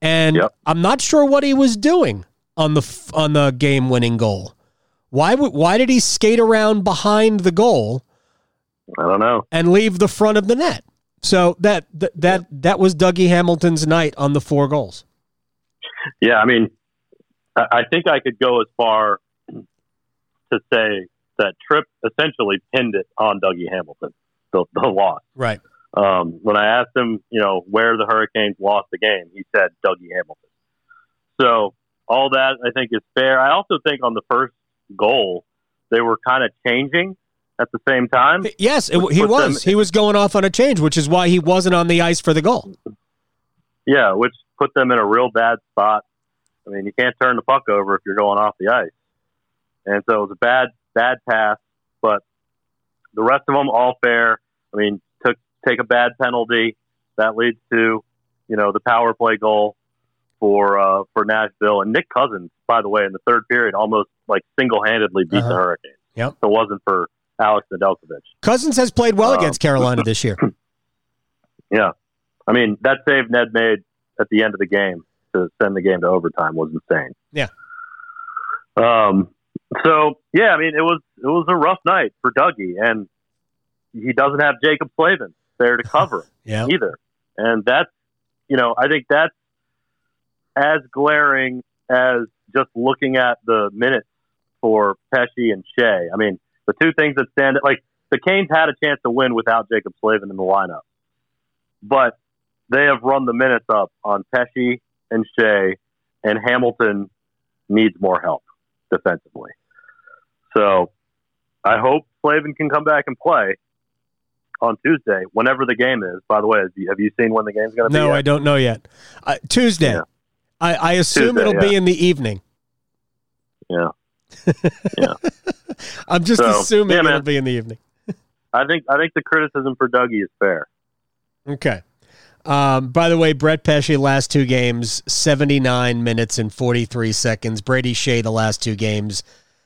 and Yep. I'm not sure what he was doing on the on the game winning goal. Why would why did he skate around behind the goal I don't know. and leave the front of the net? So that that that, that was Dougie Hamilton's night on the four goals. Yeah, I mean, I I think I could go as far to say that Tripp essentially pinned it on Dougie Hamilton, the, the loss. Right. Um, when I asked him, you know, where the Hurricanes lost the game, he said Dougie Hamilton. So all that I think is fair. I also think on the first goal, they were kind of changing at the same time. Yes, it, he put them- was. He was going off on a change, which is why he wasn't on the ice for the goal. Yeah, which put them in a real bad spot. I mean, you can't turn the puck over if you're going off the ice. And so it was a bad, bad pass, but the rest of them all fair. I mean, took take a bad penalty that leads to, you know, the power play goal for uh, for Nashville and Nick Cousins. By the way, in the third period, almost like single handedly beat Uh-huh. the Hurricanes. Yep. If it wasn't for Alex Nedeljkovic. Cousins has played well Um, against Carolina this year. *laughs* Yeah. I mean, that save Ned made at the end of the game to send the game to overtime was insane. Yeah. Um. So yeah, I mean, it was it was a rough night for Dougie, and he doesn't have Jaccob Slavin there to *laughs* cover him Yeah. either, and that's you know I think that's as glaring as just looking at the minutes for Pesce and Skjei. I mean, the two things that stand like the Canes had a chance to win without Jaccob Slavin in the lineup, but they have run the minutes up on Pesce and Skjei, and Hamilton needs more help defensively. So I hope Slavin can come back and play on Tuesday, whenever the game is. By the way, have you seen when the game's going to be? No. I don't know yet. Uh, Tuesday. Yeah. I, I, assume Tuesday, it'll yeah. be in the evening. Yeah. Yeah. *laughs* I'm just so, assuming yeah, it'll be in the evening. I think I think the criticism for Dougie is fair. Okay. Um, by the way, Brett Pesce last two games, 79 minutes and 43 seconds. Brady Skjei the last two games,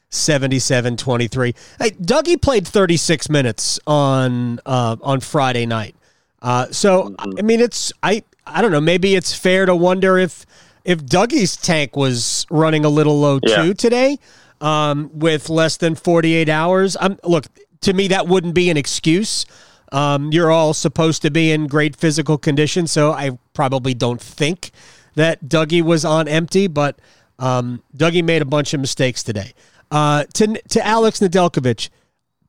77 23. Hey, Dougie played 36 minutes on uh, on Friday night. Uh, so mm-hmm. I mean, it's I I don't know. Maybe it's fair to wonder if if Dougie's tank was running a little low yeah. too today, um, with less than 48 hours. I'm look to me that wouldn't be an excuse. Um, you're all supposed to be in great physical condition, so I probably don't think that Dougie was on empty, but um, Dougie made a bunch of mistakes today. Uh, to to Alex Nedeljkovic,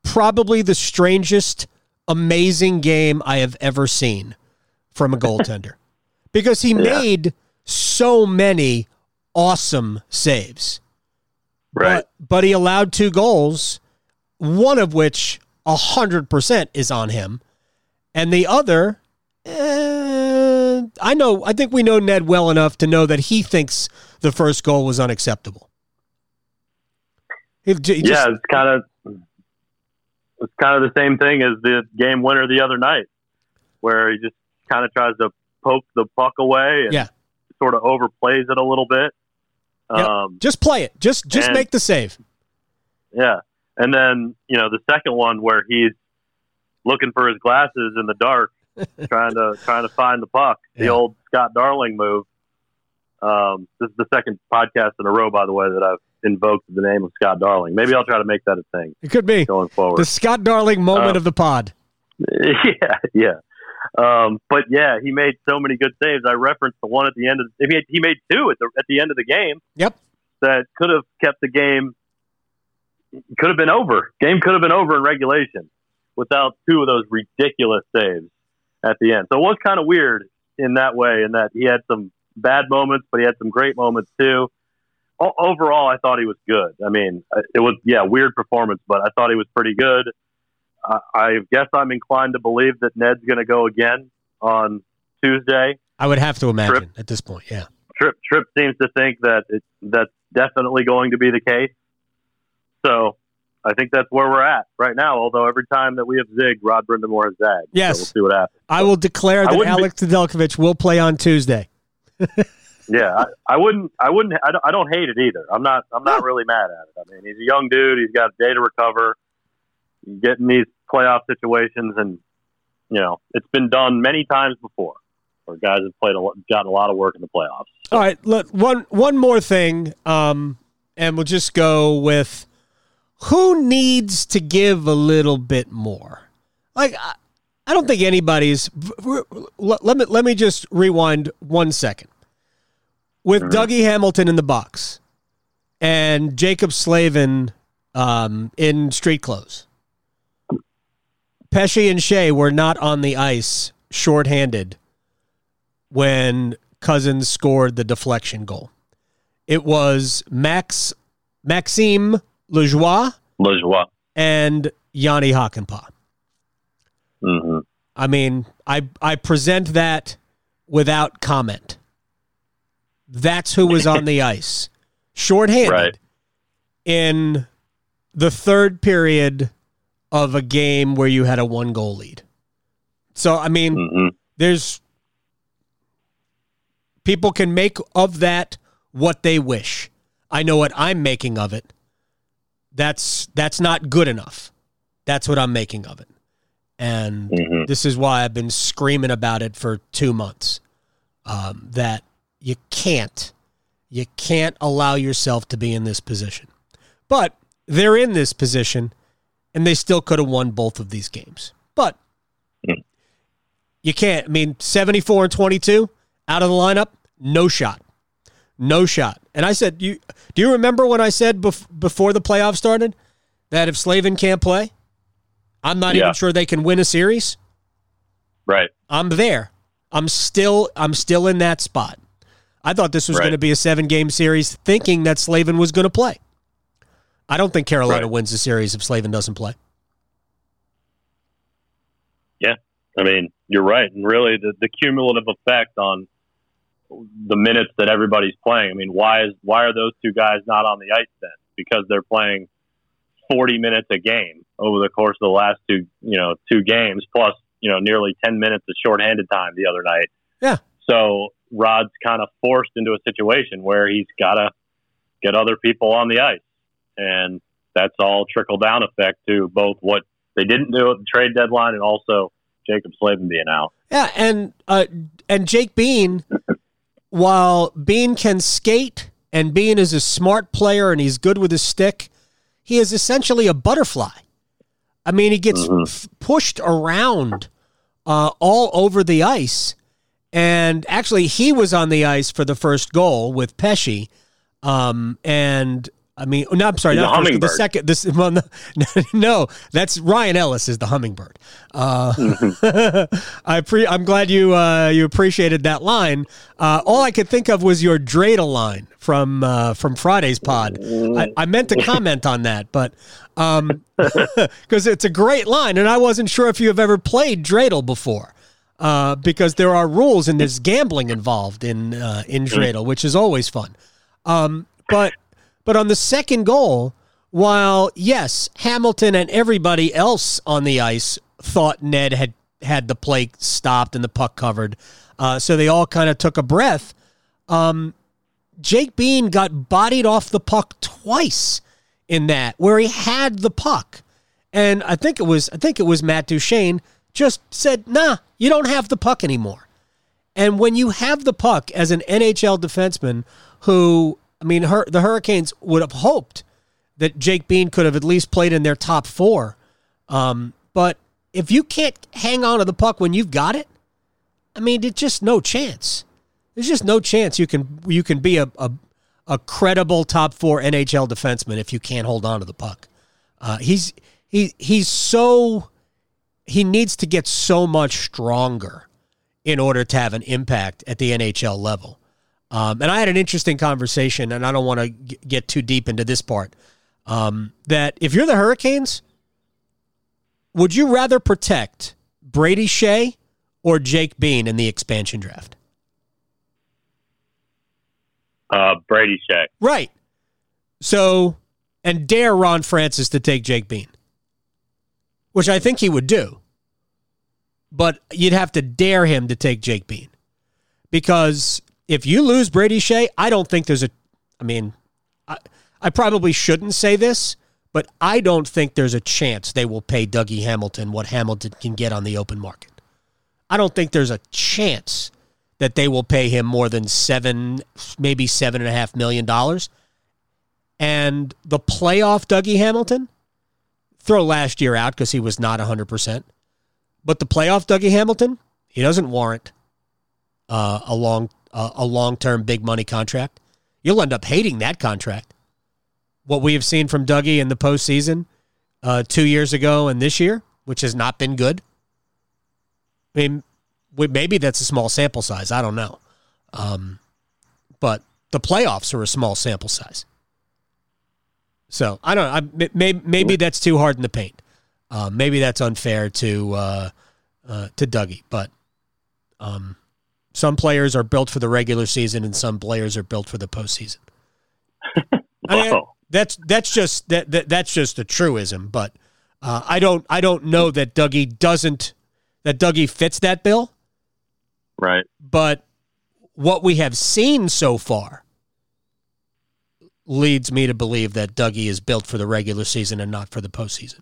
probably the strangest, amazing game I have ever seen from a goaltender, *laughs* because he yeah. made so many awesome saves. Right, but, but he allowed two goals, one of which hundred percent is on him, and the other. Eh, I know. I think we know Ned well enough to know that he thinks the first goal was unacceptable. He, he yeah, it's kind of it's kind of the same thing as the game winner the other night, where he just kind of tries to poke the puck away and yeah. sort of overplays it a little bit. Yep. Um, just play it. Just just and, make the save. Yeah, and then you know the second one where he's looking for his glasses in the dark, *laughs* trying to trying to find the puck. The yeah. old Scott Darling move. Um, this is the second podcast in a row, by the way, that I've invoked the name of Scott Darling. Maybe I'll try to make that a thing. It could be going forward. The Scott Darling moment uh, of the pod. *laughs* Yeah, yeah. Um, but yeah, he made so many good saves. I referenced the one at the end of. He made, he made two at the at the end of the game. Yep. That could have kept the game. Could have been over. Game could have been over in regulation without two of those ridiculous saves at the end. So it was kind of weird in that way, in that he had some bad moments, but he had some great moments too overall, I thought he was good. I mean, it was yeah, weird performance, but I thought he was pretty good. Uh, I guess I'm inclined to believe that Ned's going to go again on Tuesday. I would have to imagine Tripp, at this point, yeah. Trip Tripp seems to think that it, that's definitely going to be the case. So I think that's where we're at right now. Although every time that we have zig, Rod Brind'Amour has zagged. Yes, so we'll see what happens. I will declare that Alex Nedeljkovic will play on Tuesday. *laughs* yeah, I, I, wouldn't. I wouldn't. I don't, I don't hate it either. I'm not. I'm not really mad at it. I mean, he's a young dude. He's got a day to recover. Get in these playoff situations, and you know it's been done many times before, where guys have played a, lot, gotten a lot of work in the playoffs. All right, look, one one more thing, um, and we'll just go with who needs to give a little bit more. Like, I, I don't think anybody's. Let me let me just rewind one second with mm-hmm. Dougie Hamilton in the box and Jaccob Slavin um, in street clothes. Pesce and Skjei were not on the ice shorthanded when Cousins scored the deflection goal. It was Max Maxime Lejoie, Lajoie. and Jani Hakanpää. Mm-hmm. I mean, I I present that without comment. That's who was on the *laughs* ice, shorthanded right. in the third period of a game where you had a one goal lead. So I mean, mm-hmm. there's people can make of that what they wish. I know what I'm making of it. That's that's not good enough. That's what I'm making of it. And mm-hmm. this is why I've been screaming about it for two months. Um, that you can't. You can't allow yourself to be in this position. But they're in this position, and they still could have won both of these games. But hmm. you can't. I mean, 74 and 22 out of the lineup, no shot. No shot. And I said, you do you remember when I said bef- before the playoffs started that if Slavin can't play, I'm not Yeah. even sure they can win a series. Right. I'm there. I'm still I'm still in that spot. I thought this was Right. going to be a seven game series, thinking that Slavin was going to play. I don't think Carolina Right. wins the series if Slavin doesn't play. Yeah. I mean, you're right. And really, the, the cumulative effect on the minutes that everybody's playing. I mean, why is why are those two guys not on the ice then? Because they're playing 40 minutes a game over the course of the last two, you know, two games, plus you know, nearly 10 minutes of shorthanded time the other night. Yeah. So Rod's kind of forced into a situation where he's got to get other people on the ice, and that's all trickle down effect to both what they didn't do at the trade deadline and also Jaccob Slavin being out. Yeah, and uh, and Jake Bean, while Bean can skate and Bean is a smart player and he's good with his stick, he is essentially a butterfly. I mean, he gets f- pushed around uh, all over the ice, and actually, he was on the ice for the first goal with Pesce, um, and. I mean, no, I'm sorry, He's not first, the hummingbird. second. This *laughs* well, no, *laughs* no, that's Ryan Ellis is the hummingbird. Uh, *laughs* I pre- I'm glad you uh, you appreciated that line. Uh, all I could think of was your dreidel line from uh, from Friday's pod. I, I meant to comment on that, but because it's a great line, and I wasn't sure if you have ever played dreidel before. Uh, because there are rules and there's gambling involved in uh, in dreidel, which is always fun. Um, but but on the second goal, while yes, Hamilton and everybody else on the ice thought Ned had had the play stopped and the puck covered, uh, so they all kind of took a breath. Um, Jake Bean got bodied off the puck twice in that, where he had the puck, and I think it was I think it was Matt Duchene just said, "Nah, you don't have the puck anymore." And when you have the puck as an NHL defenseman who, I mean, her, the Hurricanes would have hoped that Jake Bean could have at least played in their top four. Um, but if you can't hang on to the puck when you've got it, I mean, it's just no chance. There's just no chance you can you can be a, a, a credible top four NHL defenseman if you can't hold on to the puck. Uh, he's he he's so he needs to get so much stronger in order to have an impact at the NHL level. Um, and I had an interesting conversation, and I don't want to g- get too deep into this part. Um, that if you're the Hurricanes, would you rather protect Brady Skjei or Jake Bean in the expansion draft? Uh, Brady Skjei. Right. So, and dare Ron Francis to take Jake Bean, which I think he would do. But you'd have to dare him to take Jake Bean. Because if you lose Brady Skjei, I don't think there's a, I mean, I, I probably shouldn't say this, but I don't think there's a chance they will pay Dougie Hamilton what Hamilton can get on the open market. I don't think there's a chance that they will pay him more than seven, maybe seven and a half million dollars. And the playoff Dougie Hamilton, throw last year out because he was not 100%. But the playoff Dougie Hamilton, he doesn't warrant uh, a long uh, a long term big money contract. You'll end up hating that contract. What we have seen from Dougie in the postseason uh, two years ago and this year, which has not been good. I mean, we- maybe that's a small sample size. I don't know. Um, but the playoffs are a small sample size. So I don't know. I, maybe, maybe that's too hard in the paint. Uh, maybe that's unfair to uh, uh, to Dougie. But um, some players are built for the regular season, and some players are built for the postseason. *laughs* I mean, that's that's just that, that that's just a truism. But uh, I don't I don't know that Dougie doesn't that Dougie fits that bill. Right. But what we have seen so far leads me to believe that Dougie is built for the regular season and not for the postseason.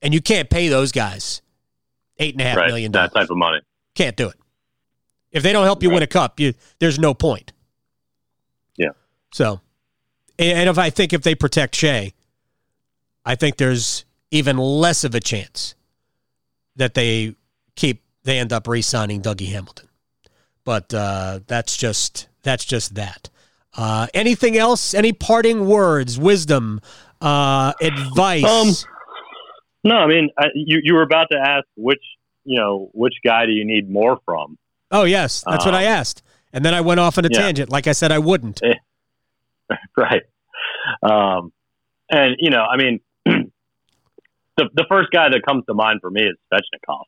And you can't pay those guys eight and a half Right. million That dollars. type of money. Can't do it. If they don't help you win a cup, you there's no point. Yeah. So, and and if I think if they protect Skjei, I think there's even less of a chance that they keep they end up re-signing Dougie Hamilton. But uh, that's just that's just that. Uh, anything else? Any parting words, wisdom, uh, advice? Um, No, I mean I, you you were about to ask which you know which guy do you need more from? Oh yes, that's um, what I um, asked, and then I went off on a yeah. tangent, like I said I wouldn't. *laughs* right. Um, and you know, I mean, *clears throat* the the first guy that comes to mind for me is Svechnikov.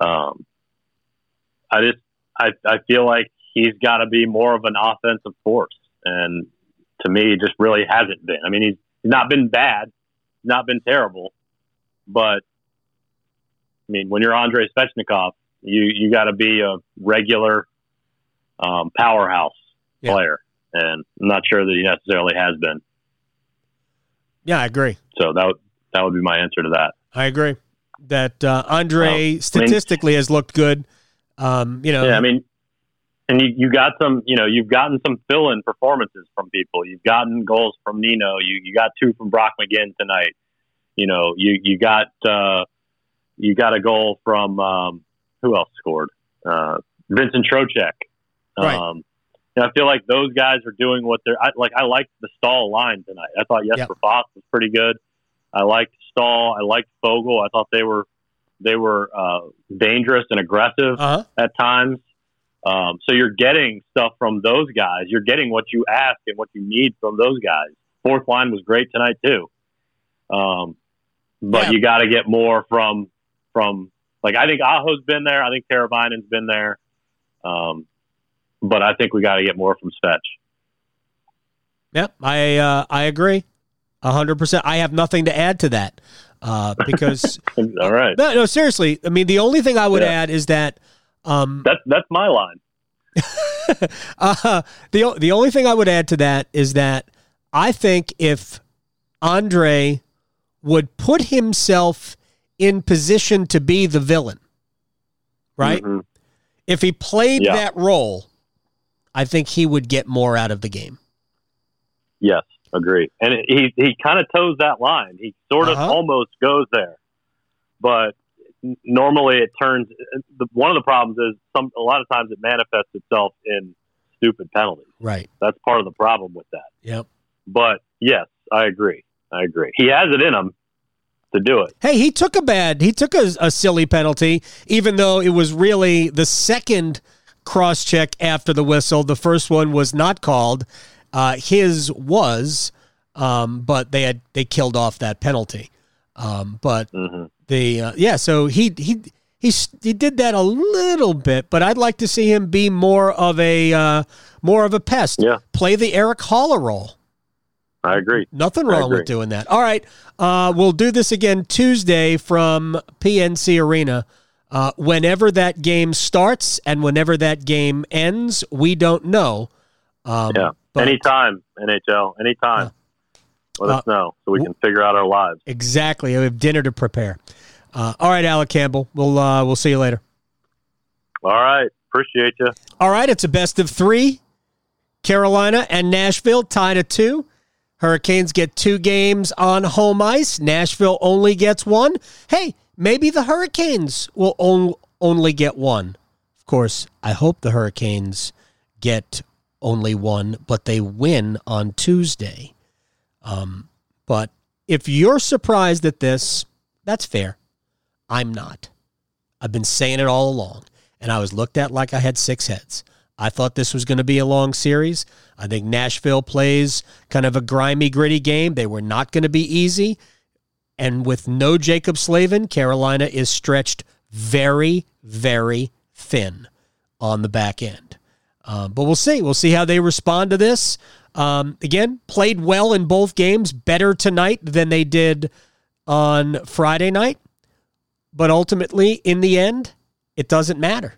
Um, I just I I feel like he's got to be more of an offensive force, and to me, just really hasn't been. I mean, he's, he's not been bad, not been terrible, but I mean, when you're Andrei Svechnikov, you you got to be a regular um, powerhouse yeah. player, and I'm not sure that he necessarily has been. Yeah, I agree. So that would, that would be my answer to that. I agree that uh, Andre statistically I mean, has looked good. Um, you know, yeah, I mean, and you, you got some, you know, you've gotten some fill-in performances from people. You've gotten goals from Nino. You you got two from Brock McGinn tonight. You know, you you got uh, you got a goal from um, who else scored? Uh, Vincent Trocheck. Right. Um, and I feel like those guys are doing what they're I, like. I liked the Staal line tonight. I thought Jesper yep. Fast was pretty good. I liked Staal. I liked Foegele. I thought they were they were uh, dangerous and aggressive uh-huh. at times. Um, so you're getting stuff from those guys. You're getting what you ask and what you need from those guys. Fourth line was great tonight too. Um, but yeah. you got to get more from from like I think Aho's been there. I think Teravainen's been there. Um, but I think we got to get more from Svetch. Yep, I uh, I agree, hundred percent. I have nothing to add to that uh, *laughs* because all right. No, no, seriously. I mean, the only thing I would yeah. add is that um, that's that's my line. *laughs* uh, the the only thing I would add to that is that I think if Andre would put himself in position to be the villain, right? Mm-hmm. If he played yeah. that role, I think he would get more out of the game. Yes, agree. And he he kind of toes that line. He sort of uh-huh. almost goes there, but normally it turns. One of the problems is some a lot of times it manifests itself in stupid penalties. Right. That's part of the problem with that. Yep. But yes, I agree. I agree. He has it in him to do it. Hey, he took a bad, he took a, a silly penalty, even though it was really the second cross check after the whistle. The first one was not called. Uh, his was, um, but they had they killed off that penalty. Um, but mm-hmm. the uh, yeah, so he he he he did that a little bit, but I'd like to see him be more of a uh, more of a pest. Yeah, play the Erik Haula role. I agree. Nothing wrong agree. with doing that. All right, uh, we'll do this again Tuesday from PNC Arena. Uh, whenever that game starts and whenever that game ends, we don't know. Um, yeah, but, anytime NHL, anytime. Let uh, us know so we can figure out our lives. Exactly. We have dinner to prepare. Uh, all right, Alec Campbell. We'll uh, we'll see you later. All right. Appreciate you. All right. It's a best of three. Carolina and Nashville tied at two. Hurricanes get two games on home ice. Nashville only gets one. Hey, maybe the Hurricanes will on, only get one. Of course, I hope the Hurricanes get only one, but they win on Tuesday. Um, but if you're surprised at this, that's fair. I'm not. I've been saying it all along, and I was looked at like I had six heads. I thought this was going to be a long series. I think Nashville plays kind of a grimy, gritty game. They were not going to be easy. And with no Jaccob Slavin, Carolina is stretched very, very thin on the back end. Um, but we'll see. We'll see how they respond to this. Um, again, played well in both games, better tonight than they did on Friday night. But ultimately, in the end, it doesn't matter.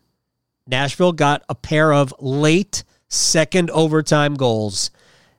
Nashville got a pair of late second overtime goals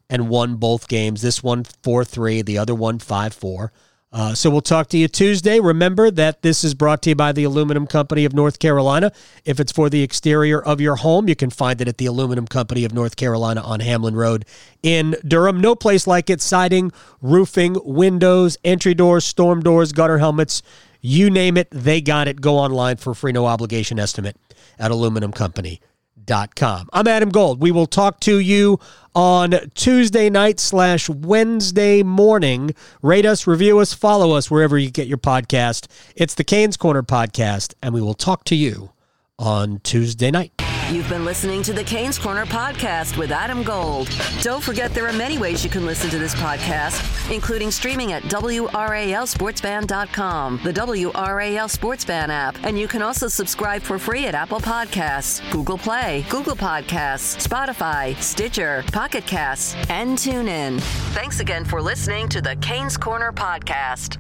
and won both games. This one 4 3, the other one 5 4. Uh, so we'll talk to you Tuesday. Remember that this is brought to you by the Aluminum Company of North Carolina. If it's for the exterior of your home, you can find it at the Aluminum Company of North Carolina on Hamlin Road in Durham. No place like it. Siding, roofing, windows, entry doors, storm doors, gutter helmets, you name it, they got it. Go online for a free no obligation estimate at aluminumcompany.com. I'm Adam Gold. We will talk to you on Tuesday night slash Wednesday morning. Rate us, review us, follow us wherever you get your podcast. It's the Canes Corner podcast, and we will talk to you on Tuesday night. You've been listening to the Canes Corner podcast with Adam Gold. Don't forget there are many ways you can listen to this podcast, including streaming at WRALSportsFan.com, the WRAL Sports SportsFan app, and you can also subscribe for free at Apple Podcasts, Google Play, Google Podcasts, Spotify, Stitcher, Pocket Casts, and TuneIn. Thanks again for listening to the Canes Corner podcast.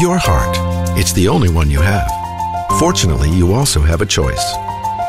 Your heart. It's the only one you have. Fortunately, you also have a choice